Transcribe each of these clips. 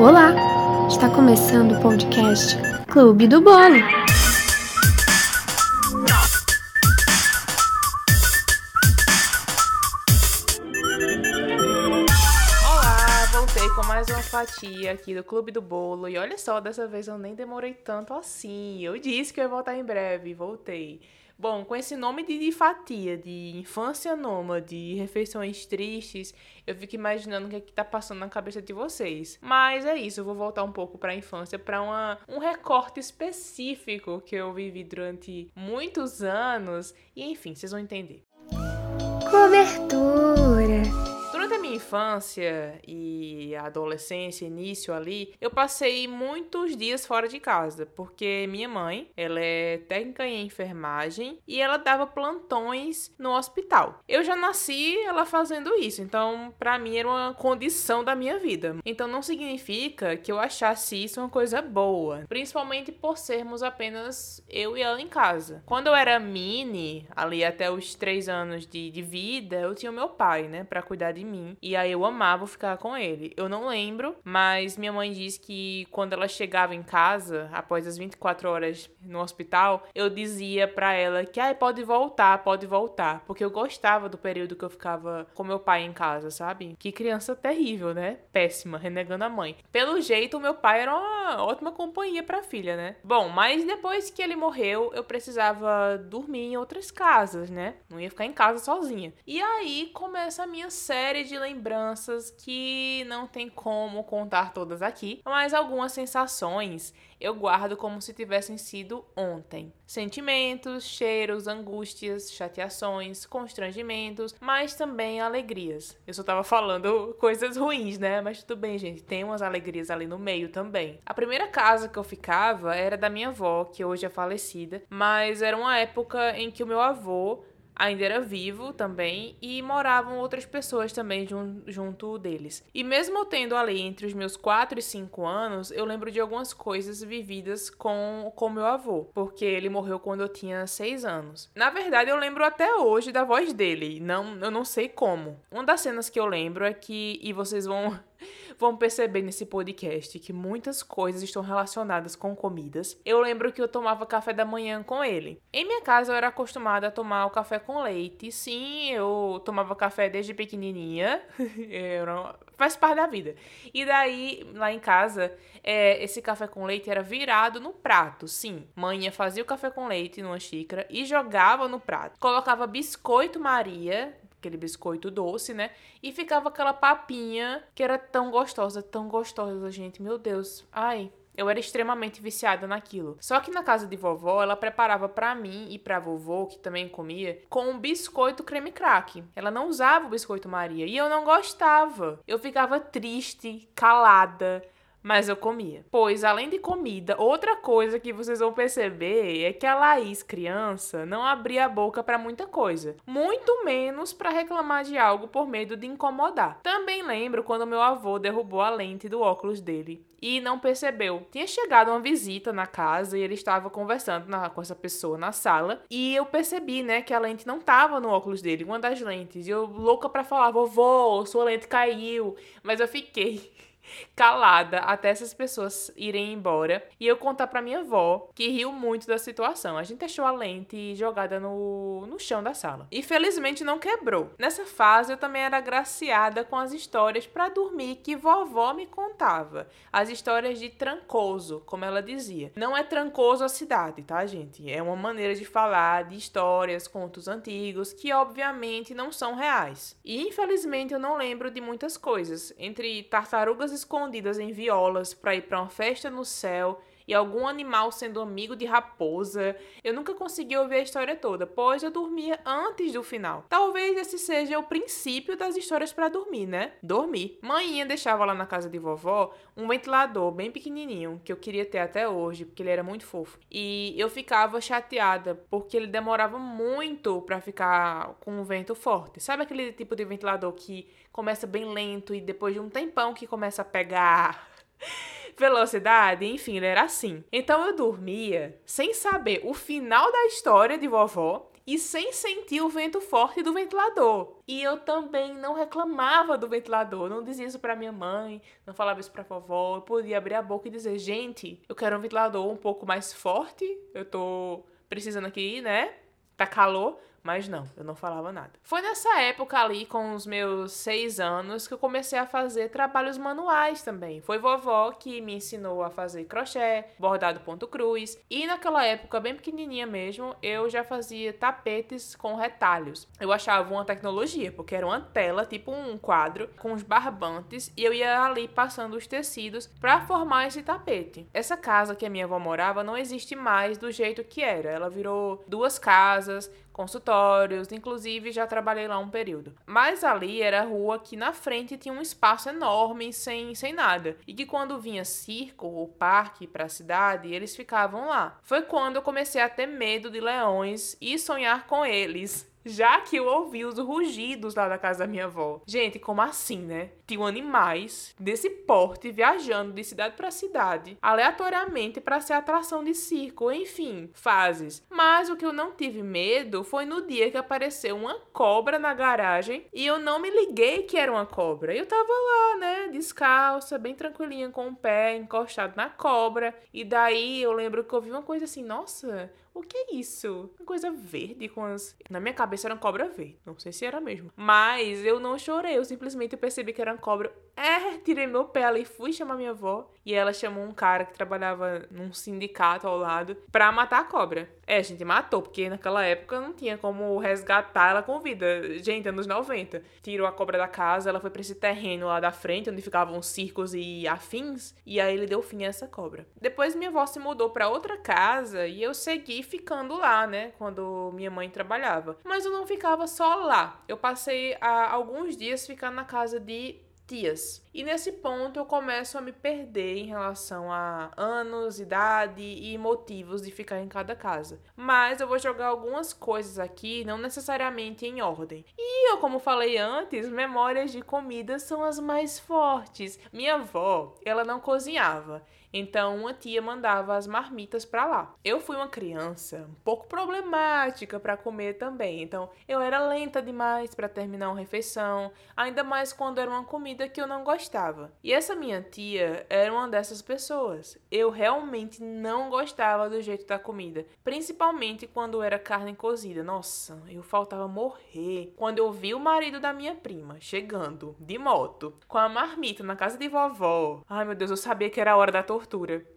Olá! Está começando o podcast Clube do Bolo. Olá, voltei com mais uma fatia aqui do Clube do Bolo. E olha só, dessa vez eu nem demorei tanto assim. Eu disse que eu ia voltar em breve, voltei. Bom, com esse nome de, de fatia, de infância nômade, refeições tristes, eu fico imaginando o que, é que tá passando na cabeça de vocês. Mas é isso, eu vou voltar um pouco pra infância, pra uma, um recorte específico que eu vivi durante muitos anos. E enfim, vocês vão entender. Cobertura. Durante a minha infância e adolescência, início ali, eu passei muitos dias fora de casa, porque minha mãe, ela é técnica em enfermagem e ela dava plantões no hospital. Eu já nasci ela fazendo isso, então para mim era uma condição da minha vida. Então não significa que eu achasse isso uma coisa boa, principalmente por sermos apenas eu e ela em casa. Quando eu era mini, ali até os três anos de, de vida, eu tinha o meu pai, né, para cuidar de mim. E aí eu amava ficar com ele. Eu não lembro, mas minha mãe diz que quando ela chegava em casa, após as 24 horas no hospital, eu dizia para ela que ai, pode voltar, pode voltar, porque eu gostava do período que eu ficava com meu pai em casa, sabe? Que criança terrível, né? Péssima, renegando a mãe. Pelo jeito, o meu pai era uma ótima companhia para filha, né? Bom, mas depois que ele morreu, eu precisava dormir em outras casas, né? Não ia ficar em casa sozinha. E aí começa a minha série de lembranças que não tem como contar todas aqui, mas algumas sensações eu guardo como se tivessem sido ontem. Sentimentos, cheiros, angústias, chateações, constrangimentos, mas também alegrias. Eu só tava falando coisas ruins, né? Mas tudo bem, gente, tem umas alegrias ali no meio também. A primeira casa que eu ficava era da minha avó, que hoje é falecida, mas era uma época em que o meu avô ainda era vivo também e moravam outras pessoas também jun junto deles. E mesmo tendo ali entre os meus 4 e 5 anos, eu lembro de algumas coisas vividas com com meu avô, porque ele morreu quando eu tinha 6 anos. Na verdade, eu lembro até hoje da voz dele, não eu não sei como. Uma das cenas que eu lembro é que e vocês vão vão perceber nesse podcast que muitas coisas estão relacionadas com comidas. Eu lembro que eu tomava café da manhã com ele. Em minha casa eu era acostumada a tomar o café com leite. Sim, eu tomava café desde pequenininha. Era... Faz parte da vida. E daí, lá em casa, é, esse café com leite era virado no prato. Sim, mãe fazia o café com leite numa xícara e jogava no prato. Colocava biscoito Maria aquele biscoito doce, né? E ficava aquela papinha que era tão gostosa, tão gostosa, gente. Meu Deus. Ai, eu era extremamente viciada naquilo. Só que na casa de vovó, ela preparava para mim e para vovô, que também comia, com um biscoito creme crack. Ela não usava o biscoito Maria e eu não gostava. Eu ficava triste, calada mas eu comia. Pois, além de comida, outra coisa que vocês vão perceber é que a Laís, criança, não abria a boca para muita coisa, muito menos para reclamar de algo por medo de incomodar. Também lembro quando meu avô derrubou a lente do óculos dele e não percebeu. Tinha chegado uma visita na casa e ele estava conversando na, com essa pessoa na sala e eu percebi, né, que a lente não estava no óculos dele, uma das lentes. E eu louca para falar, vovô, sua lente caiu, mas eu fiquei calada até essas pessoas irem embora e eu contar para minha avó, que riu muito da situação. A gente deixou a lente jogada no, no chão da sala. E felizmente não quebrou. Nessa fase eu também era agraciada com as histórias para dormir que vovó me contava. As histórias de Trancoso, como ela dizia. Não é Trancoso a cidade, tá, gente? É uma maneira de falar de histórias, contos antigos que obviamente não são reais. E infelizmente eu não lembro de muitas coisas, entre tartarugas escondidas em violas para ir para uma festa no céu e algum animal sendo amigo de raposa. Eu nunca consegui ouvir a história toda, pois eu dormia antes do final. Talvez esse seja o princípio das histórias para dormir, né? Dormir. Mãinha deixava lá na casa de vovó um ventilador bem pequenininho, que eu queria ter até hoje, porque ele era muito fofo. E eu ficava chateada, porque ele demorava muito para ficar com um vento forte. Sabe aquele tipo de ventilador que começa bem lento e depois de um tempão que começa a pegar velocidade, enfim, ele era assim. Então eu dormia sem saber o final da história de vovó e sem sentir o vento forte do ventilador. E eu também não reclamava do ventilador, não dizia isso para minha mãe, não falava isso para vovó. Eu podia abrir a boca e dizer: "Gente, eu quero um ventilador um pouco mais forte. Eu tô precisando aqui, né? Tá calor, mas não, eu não falava nada. Foi nessa época ali, com os meus seis anos, que eu comecei a fazer trabalhos manuais também. Foi vovó que me ensinou a fazer crochê, bordado ponto cruz. E naquela época, bem pequenininha mesmo, eu já fazia tapetes com retalhos. Eu achava uma tecnologia, porque era uma tela, tipo um quadro, com os barbantes, e eu ia ali passando os tecidos para formar esse tapete. Essa casa que a minha avó morava não existe mais do jeito que era. Ela virou duas casas consultórios, inclusive já trabalhei lá um período. Mas ali era a rua que na frente tinha um espaço enorme sem, sem nada. E que quando vinha circo ou parque para a cidade, eles ficavam lá. Foi quando eu comecei a ter medo de leões e sonhar com eles já que eu ouvi os rugidos lá da casa da minha avó. Gente, como assim, né? Tinham animais desse porte viajando de cidade para cidade, aleatoriamente para ser atração de circo, enfim, fases. Mas o que eu não tive medo foi no dia que apareceu uma cobra na garagem e eu não me liguei que era uma cobra. Eu tava lá, né, descalça, bem tranquilinha com o pé encostado na cobra. E daí eu lembro que eu vi uma coisa assim, nossa, o que é isso? Uma coisa verde com as. Na minha cabeça era uma cobra verde. Não sei se era mesmo. Mas eu não chorei. Eu simplesmente percebi que era uma cobra. É, tirei meu pé ali e fui chamar minha avó. E ela chamou um cara que trabalhava num sindicato ao lado pra matar a cobra. É, a gente matou, porque naquela época não tinha como resgatar ela com vida. Gente, anos 90. Tirou a cobra da casa, ela foi pra esse terreno lá da frente, onde ficavam circos e afins. E aí ele deu fim a essa cobra. Depois minha avó se mudou para outra casa e eu segui ficando lá, né? Quando minha mãe trabalhava. Mas eu não ficava só lá. Eu passei alguns dias ficando na casa de tias. E nesse ponto eu começo a me perder em relação a anos, idade e motivos de ficar em cada casa. Mas eu vou jogar algumas coisas aqui, não necessariamente em ordem. E eu, como falei antes, memórias de comida são as mais fortes. Minha avó, ela não cozinhava. Então, uma tia mandava as marmitas para lá. Eu fui uma criança um pouco problemática para comer também. Então, eu era lenta demais para terminar uma refeição, ainda mais quando era uma comida que eu não gostava. E essa minha tia era uma dessas pessoas. Eu realmente não gostava do jeito da comida, principalmente quando era carne cozida. Nossa, eu faltava morrer quando eu vi o marido da minha prima chegando de moto com a marmita na casa de vovó. Ai, meu Deus, eu sabia que era a hora da tortura.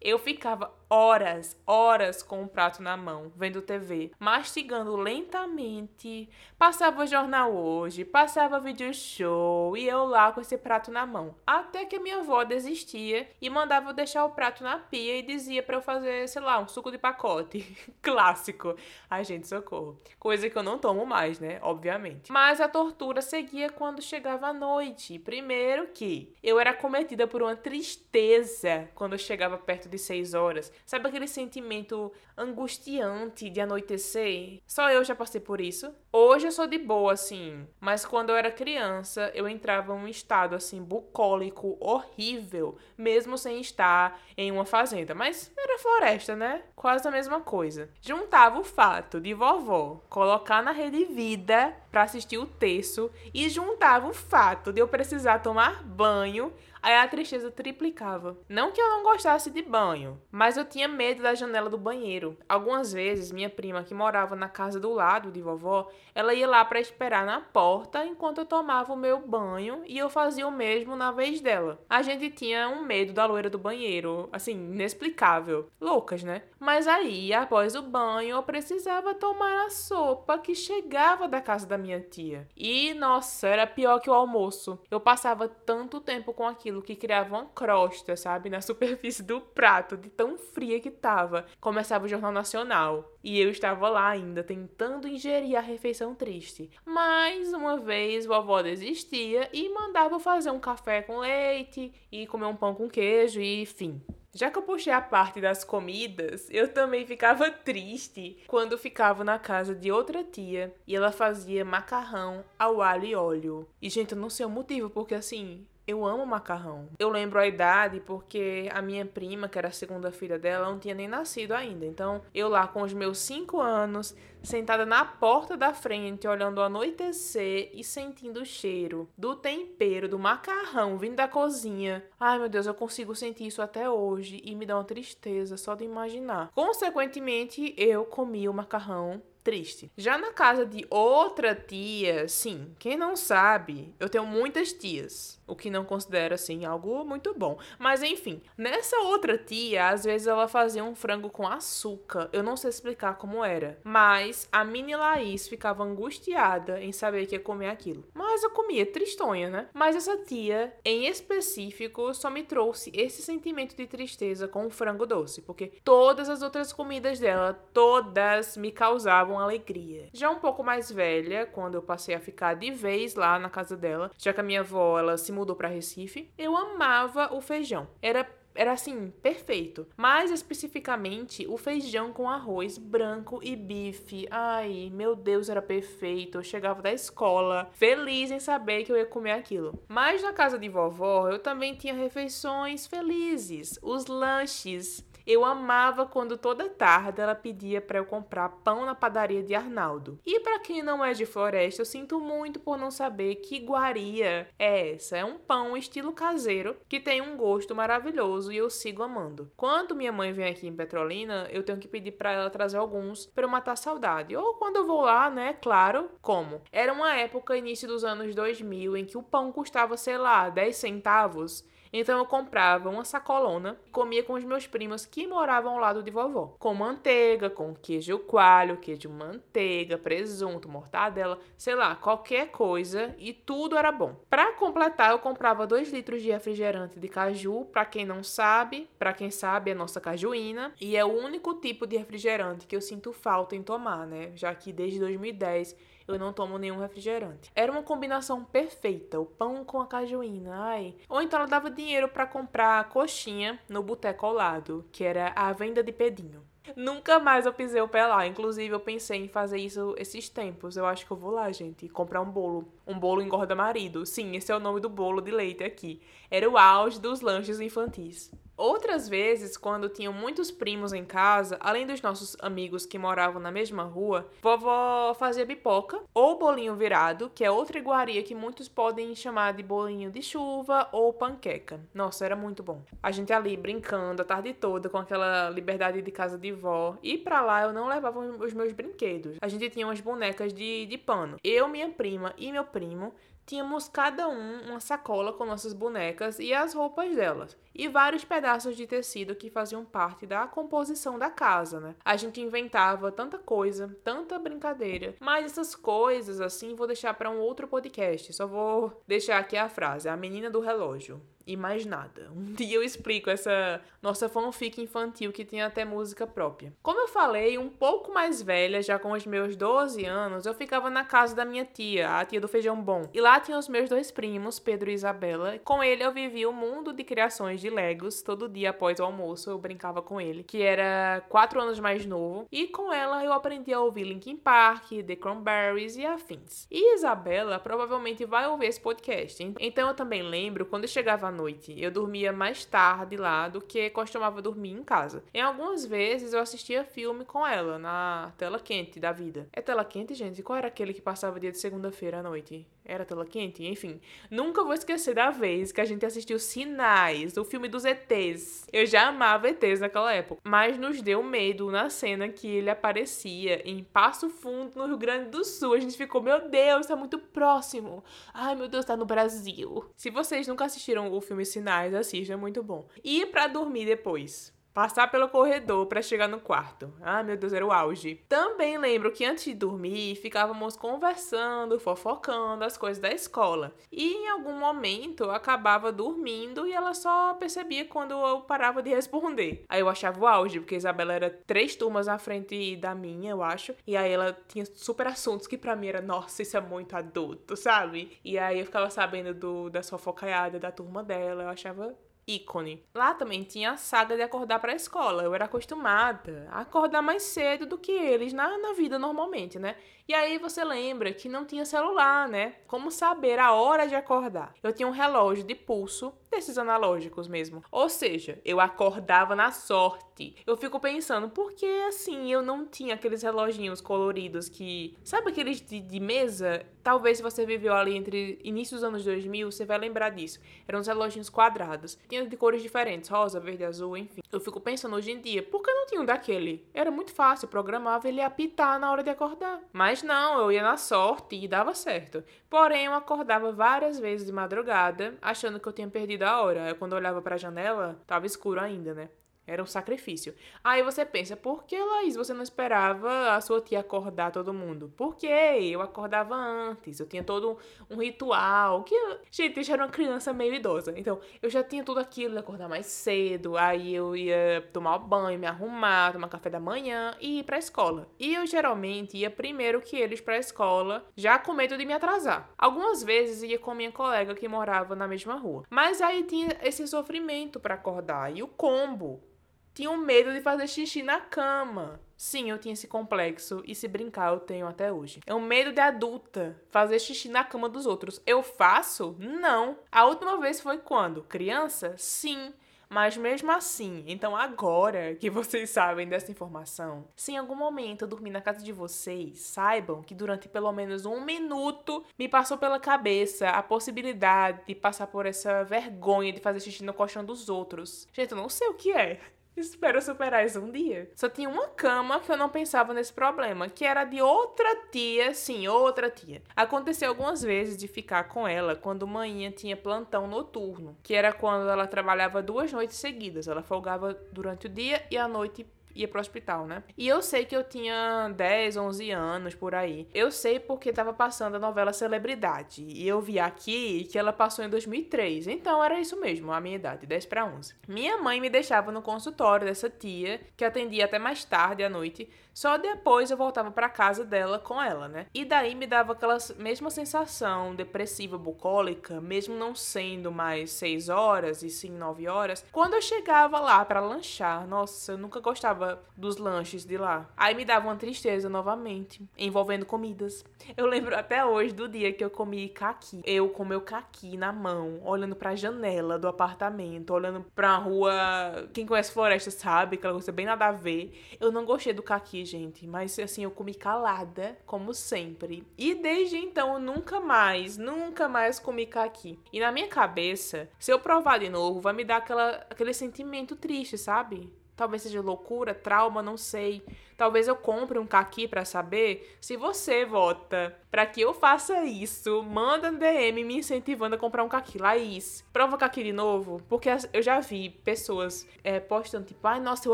Eu ficava horas, horas com o prato na mão, vendo TV, mastigando lentamente. Passava jornal hoje, passava vídeo show e eu lá com esse prato na mão. Até que minha avó desistia e mandava eu deixar o prato na pia e dizia para eu fazer, sei lá, um suco de pacote. Clássico. Ai, gente, socorro. Coisa que eu não tomo mais, né? Obviamente. Mas a tortura seguia quando chegava a noite. Primeiro que eu era cometida por uma tristeza quando eu chegava perto de 6 horas. Sabe aquele sentimento angustiante de anoitecer? Só eu já passei por isso. Hoje eu sou de boa, assim. Mas quando eu era criança, eu entrava em um estado, assim, bucólico, horrível. Mesmo sem estar em uma fazenda. Mas era floresta, né? Quase a mesma coisa. Juntava o fato de vovó colocar na rede vida para assistir o terço. E juntava o fato de eu precisar tomar banho Aí a tristeza triplicava. Não que eu não gostasse de banho, mas eu tinha medo da janela do banheiro. Algumas vezes, minha prima, que morava na casa do lado de vovó, ela ia lá para esperar na porta enquanto eu tomava o meu banho e eu fazia o mesmo na vez dela. A gente tinha um medo da loira do banheiro, assim, inexplicável. Loucas, né? Mas aí, após o banho, eu precisava tomar a sopa que chegava da casa da minha tia. E, nossa, era pior que o almoço. Eu passava tanto tempo com aquilo que criava uma crosta, sabe, na superfície do prato, de tão fria que tava. Começava o Jornal Nacional e eu estava lá ainda tentando ingerir a refeição triste. Mais uma vez, vovó desistia e mandava fazer um café com leite e comer um pão com queijo e fim. Já que eu puxei a parte das comidas, eu também ficava triste quando ficava na casa de outra tia e ela fazia macarrão ao alho e óleo. E, gente, eu não sei o motivo, porque assim, Eu amo macarrão. Eu lembro a idade porque a minha prima, que era a segunda filha dela, não tinha nem nascido ainda. Então, eu lá com os meus cinco anos, sentada na porta da frente, olhando o anoitecer e sentindo o cheiro do tempero, do macarrão vindo da cozinha. Ai, meu Deus, eu consigo sentir isso até hoje e me dá uma tristeza só de imaginar. Consequentemente, eu comi o macarrão triste. Já na casa de outra tia, sim, quem não sabe, eu tenho muitas tias, o que não considero assim algo muito bom. Mas enfim, nessa outra tia, às vezes ela fazia um frango com açúcar. Eu não sei explicar como era, mas a mini Laís ficava angustiada em saber que ia comer aquilo. Mas eu comia tristonha, né? Mas essa tia, em específico, só me trouxe esse sentimento de tristeza com o frango doce, porque todas as outras comidas dela, todas me causavam alegria. Já um pouco mais velha, quando eu passei a ficar de vez lá na casa dela, já que a minha avó ela se mudou para Recife, eu amava o feijão. Era era assim, perfeito. Mais especificamente, o feijão com arroz branco e bife. Ai, meu Deus, era perfeito. Eu chegava da escola feliz em saber que eu ia comer aquilo. Mas na casa de vovó, eu também tinha refeições felizes, os lanches eu amava quando toda tarde ela pedia para eu comprar pão na padaria de Arnaldo. E para quem não é de floresta, eu sinto muito por não saber que iguaria é essa. É um pão estilo caseiro que tem um gosto maravilhoso e eu sigo amando. Quando minha mãe vem aqui em Petrolina, eu tenho que pedir para ela trazer alguns para eu matar saudade. Ou quando eu vou lá, né, claro, como. Era uma época início dos anos 2000 em que o pão custava, sei lá, 10 centavos então eu comprava uma sacolona e comia com os meus primos que moravam ao lado de vovó. Com manteiga, com queijo coalho, queijo manteiga, presunto, mortadela, sei lá, qualquer coisa e tudo era bom. Para completar, eu comprava 2 litros de refrigerante de caju, para quem não sabe, para quem sabe é nossa cajuína, e é o único tipo de refrigerante que eu sinto falta em tomar, né? Já que desde 2010 eu não tomo nenhum refrigerante. Era uma combinação perfeita, o pão com a cajuína, ai. Ou então ela dava dinheiro para comprar coxinha no boteco ao lado, que era a venda de pedinho. Nunca mais eu pisei o pé lá. Inclusive, eu pensei em fazer isso esses tempos. Eu acho que eu vou lá, gente, comprar um bolo. Um bolo engorda marido. Sim, esse é o nome do bolo de leite aqui. Era o auge dos lanches infantis. Outras vezes, quando tinham muitos primos em casa, além dos nossos amigos que moravam na mesma rua, vovó fazia pipoca ou bolinho virado, que é outra iguaria que muitos podem chamar de bolinho de chuva ou panqueca. Nossa, era muito bom. A gente ali brincando a tarde toda com aquela liberdade de casa de vó. E para lá eu não levava os meus brinquedos. A gente tinha umas bonecas de, de pano. Eu, minha prima e meu primo tínhamos cada um uma sacola com nossas bonecas e as roupas delas, e vários pedaços de tecido que faziam parte da composição da casa, né? A gente inventava tanta coisa, tanta brincadeira, mas essas coisas assim vou deixar para um outro podcast. Só vou deixar aqui a frase: a menina do relógio e mais nada. Um dia eu explico essa nossa fanfic infantil que tem até música própria. Como eu falei, um pouco mais velha, já com os meus 12 anos, eu ficava na casa da minha tia, a tia do feijão bom. E lá tinha os meus dois primos, Pedro e Isabela. Com ele eu vivia o um mundo de criações de Legos. Todo dia após o almoço eu brincava com ele, que era 4 anos mais novo. E com ela eu aprendi a ouvir Linkin Park, The Cranberries e afins. E Isabela provavelmente vai ouvir esse podcast. Então eu também lembro quando chegava à noite, eu dormia mais tarde lá do que costumava dormir em casa. Em algumas vezes eu assistia filme com ela na tela quente da vida. É tela quente, gente? Qual era aquele que passava dia de segunda-feira à noite? Era tela quente? Enfim, nunca vou esquecer da vez que a gente assistiu Sinais, o filme dos ETs. Eu já amava ETs naquela época, mas nos deu medo na cena que ele aparecia em Passo Fundo, no Rio Grande do Sul. A gente ficou, meu Deus, tá muito próximo. Ai, meu Deus, tá no Brasil. Se vocês nunca assistiram o filme Sinais, assistam, é muito bom. E para dormir depois. Passar pelo corredor para chegar no quarto. Ah, meu Deus, era o auge. Também lembro que antes de dormir, ficávamos conversando, fofocando as coisas da escola. E em algum momento eu acabava dormindo e ela só percebia quando eu parava de responder. Aí eu achava o auge, porque a Isabela era três turmas à frente da minha, eu acho. E aí ela tinha super assuntos que para mim era, nossa, isso é muito adulto, sabe? E aí eu ficava sabendo do, da fofocaiada da turma dela. Eu achava ícone. Lá também tinha a saga de acordar para a escola. Eu era acostumada a acordar mais cedo do que eles na, na vida normalmente, né? E aí você lembra que não tinha celular, né? Como saber a hora de acordar? Eu tinha um relógio de pulso, desses analógicos mesmo. Ou seja, eu acordava na sorte. Eu fico pensando, por que assim eu não tinha aqueles reloginhos coloridos que. Sabe aqueles de, de mesa? Talvez se você viveu ali entre início dos anos 2000, você vai lembrar disso. Eram uns reloginhos quadrados. Tinha de cores diferentes, rosa, verde, azul, enfim. Eu fico pensando hoje em dia, por que não tinha um daquele? Era muito fácil, programava ele apitar na hora de acordar. Mas não, eu ia na sorte e dava certo. Porém, eu acordava várias vezes de madrugada, achando que eu tinha perdido a hora. Eu, quando eu olhava para a janela, tava escuro ainda, né? Era um sacrifício. Aí você pensa, por que, Laís, você não esperava a sua tia acordar todo mundo? Por quê? Eu acordava antes, eu tinha todo um ritual. Que, gente, eu já era uma criança meio idosa. Então, eu já tinha tudo aquilo de acordar mais cedo. Aí eu ia tomar banho, me arrumar, tomar café da manhã e ir pra escola. E eu geralmente ia primeiro que eles pra escola, já com medo de me atrasar. Algumas vezes ia com minha colega que morava na mesma rua. Mas aí tinha esse sofrimento para acordar. E o combo tinham medo de fazer xixi na cama. Sim, eu tinha esse complexo e se brincar eu tenho até hoje. É um medo de adulta fazer xixi na cama dos outros. Eu faço? Não. A última vez foi quando? Criança? Sim. Mas mesmo assim, então agora que vocês sabem dessa informação, se em algum momento eu dormir na casa de vocês, saibam que durante pelo menos um minuto me passou pela cabeça a possibilidade de passar por essa vergonha de fazer xixi no colchão dos outros. Gente, eu não sei o que é. Espero superar isso um dia. Só tinha uma cama que eu não pensava nesse problema, que era de outra tia, sim, outra tia. Aconteceu algumas vezes de ficar com ela quando manhã tinha plantão noturno, que era quando ela trabalhava duas noites seguidas. Ela folgava durante o dia e à noite ia pro hospital, né? E eu sei que eu tinha 10, 11 anos por aí. Eu sei porque tava passando a novela Celebridade. E eu vi aqui que ela passou em 2003. Então era isso mesmo, a minha idade, 10 para 11. Minha mãe me deixava no consultório dessa tia, que atendia até mais tarde à noite, só depois eu voltava para casa dela com ela, né? E daí me dava aquela mesma sensação depressiva, bucólica, mesmo não sendo mais 6 horas e sim 9 horas. Quando eu chegava lá para lanchar, nossa, eu nunca gostava dos lanches de lá. Aí me dava uma tristeza novamente, envolvendo comidas. Eu lembro até hoje do dia que eu comi caqui. Eu com meu caqui na mão, olhando para a janela do apartamento, olhando para a rua. Quem conhece floresta sabe, aquela coisa bem nada a ver. Eu não gostei do caqui gente, mas assim, eu comi calada, como sempre. E desde então, eu nunca mais, nunca mais comi caqui. E na minha cabeça, se eu provar de novo, vai me dar aquela, aquele sentimento triste, sabe? Talvez seja loucura, trauma, não sei. Talvez eu compre um caqui para saber. Se você vota para que eu faça isso, manda um DM me incentivando a comprar um caqui. Laís, prova caqui de novo. Porque eu já vi pessoas é, postando, tipo, ai, nossa, eu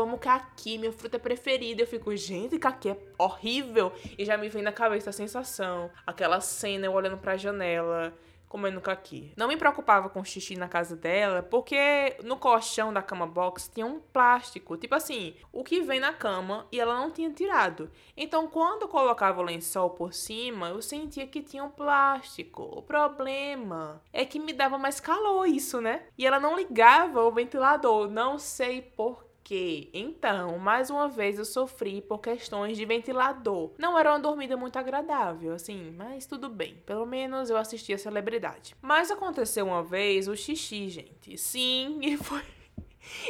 amo caqui, minha fruta preferida. Eu fico, gente, caqui é horrível. E já me vem na cabeça a sensação, aquela cena, eu olhando pra janela comendo caqui. Não me preocupava com xixi na casa dela, porque no colchão da cama box tinha um plástico, tipo assim, o que vem na cama e ela não tinha tirado. Então, quando eu colocava o lençol por cima, eu sentia que tinha um plástico. O problema é que me dava mais calor isso, né? E ela não ligava o ventilador, não sei por que, então, mais uma vez eu sofri por questões de ventilador. Não era uma dormida muito agradável, assim, mas tudo bem. Pelo menos eu assisti a celebridade. Mas aconteceu uma vez o xixi, gente. Sim, e foi.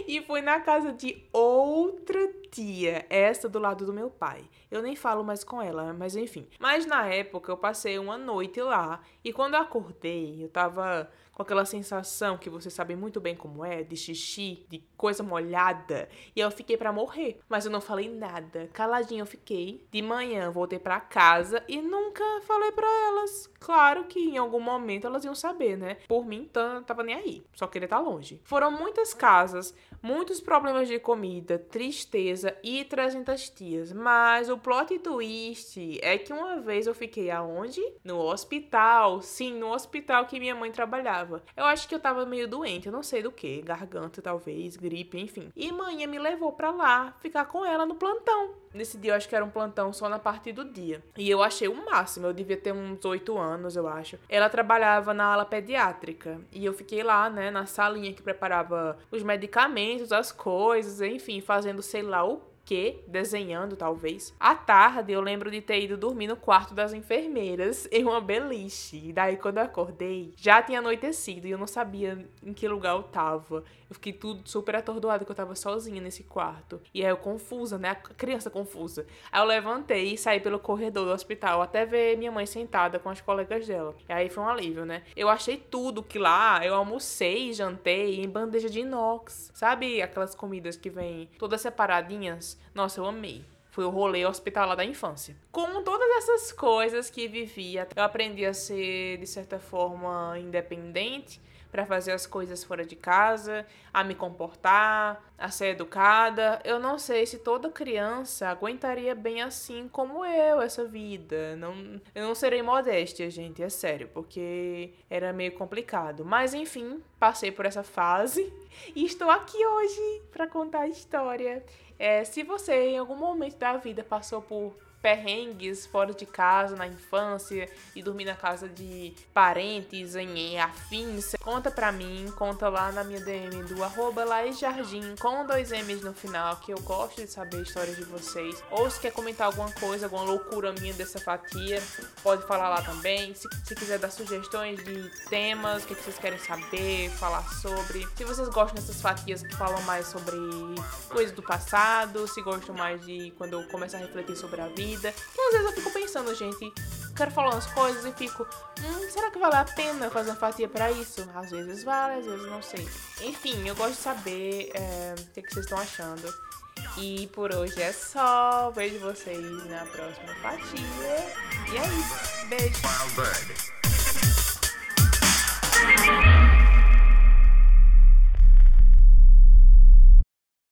E foi na casa de outra tia, essa do lado do meu pai. Eu nem falo mais com ela, mas enfim. Mas na época eu passei uma noite lá e quando eu acordei, eu tava com aquela sensação que você sabe muito bem como é, de xixi, de coisa molhada, e eu fiquei para morrer. Mas eu não falei nada, caladinha eu fiquei. De manhã voltei para casa e nunca falei para elas. Claro que em algum momento elas iam saber, né? Por mim, eu tava nem aí, só queria estar tá longe. Foram muitas casas, muitos problemas de comida, tristeza e 300 tias. Mas o plot twist é que uma vez eu fiquei aonde? No hospital. Sim, no hospital que minha mãe trabalhava. Eu acho que eu tava meio doente, eu não sei do que, garganta talvez, gripe, enfim. E mãe me levou pra lá, ficar com ela no plantão. Nesse dia eu acho que era um plantão só na parte do dia. E eu achei o máximo, eu devia ter uns 8 anos, eu acho. Ela trabalhava na ala pediátrica. E eu fiquei lá, né, na salinha que preparava os medicamentos, as coisas, enfim, fazendo sei lá o que, desenhando talvez. À tarde eu lembro de ter ido dormir no quarto das enfermeiras em uma beliche. E daí quando eu acordei, já tinha anoitecido e eu não sabia em que lugar eu tava. Eu fiquei tudo super atordoada que eu tava sozinha nesse quarto. E aí eu confusa, né? A criança confusa. Aí eu levantei e saí pelo corredor do hospital até ver minha mãe sentada com as colegas dela. E aí foi um alívio, né? Eu achei tudo que lá eu almocei, jantei em bandeja de inox. Sabe aquelas comidas que vêm todas separadinhas? Nossa, eu amei. Foi o rolê hospitalar da infância. Com todas essas coisas que vivia, eu aprendi a ser, de certa forma, independente para fazer as coisas fora de casa, a me comportar, a ser educada. Eu não sei se toda criança aguentaria bem assim como eu essa vida. Não, eu não serei modéstia, gente, é sério, porque era meio complicado. Mas enfim, passei por essa fase e estou aqui hoje para contar a história. É, se você em algum momento da vida passou por perrengues fora de casa na infância e dormir na casa de parentes em afins, conta pra mim, conta lá na minha DM do arroba Jardim com dois M's no final, que eu gosto de saber histórias de vocês. Ou se quer comentar alguma coisa, alguma loucura minha dessa fatia, pode falar lá também. Se, se quiser dar sugestões de temas, o que, vocês querem saber, falar sobre. Se vocês gostam dessas fatias que falam mais sobre coisas do passado, se gostam mais de quando eu começo a refletir sobre a vida vida. Que às vezes eu fico pensando, gente, quero falar umas coisas e fico, hum, será que vale a pena fazer uma fatia para isso? Às vezes vale, às vezes não sei. Enfim, eu gosto de saber é, o que, que vocês estão achando. E por hoje é só. Vejo vocês na próxima fatia. E é isso. Beijo.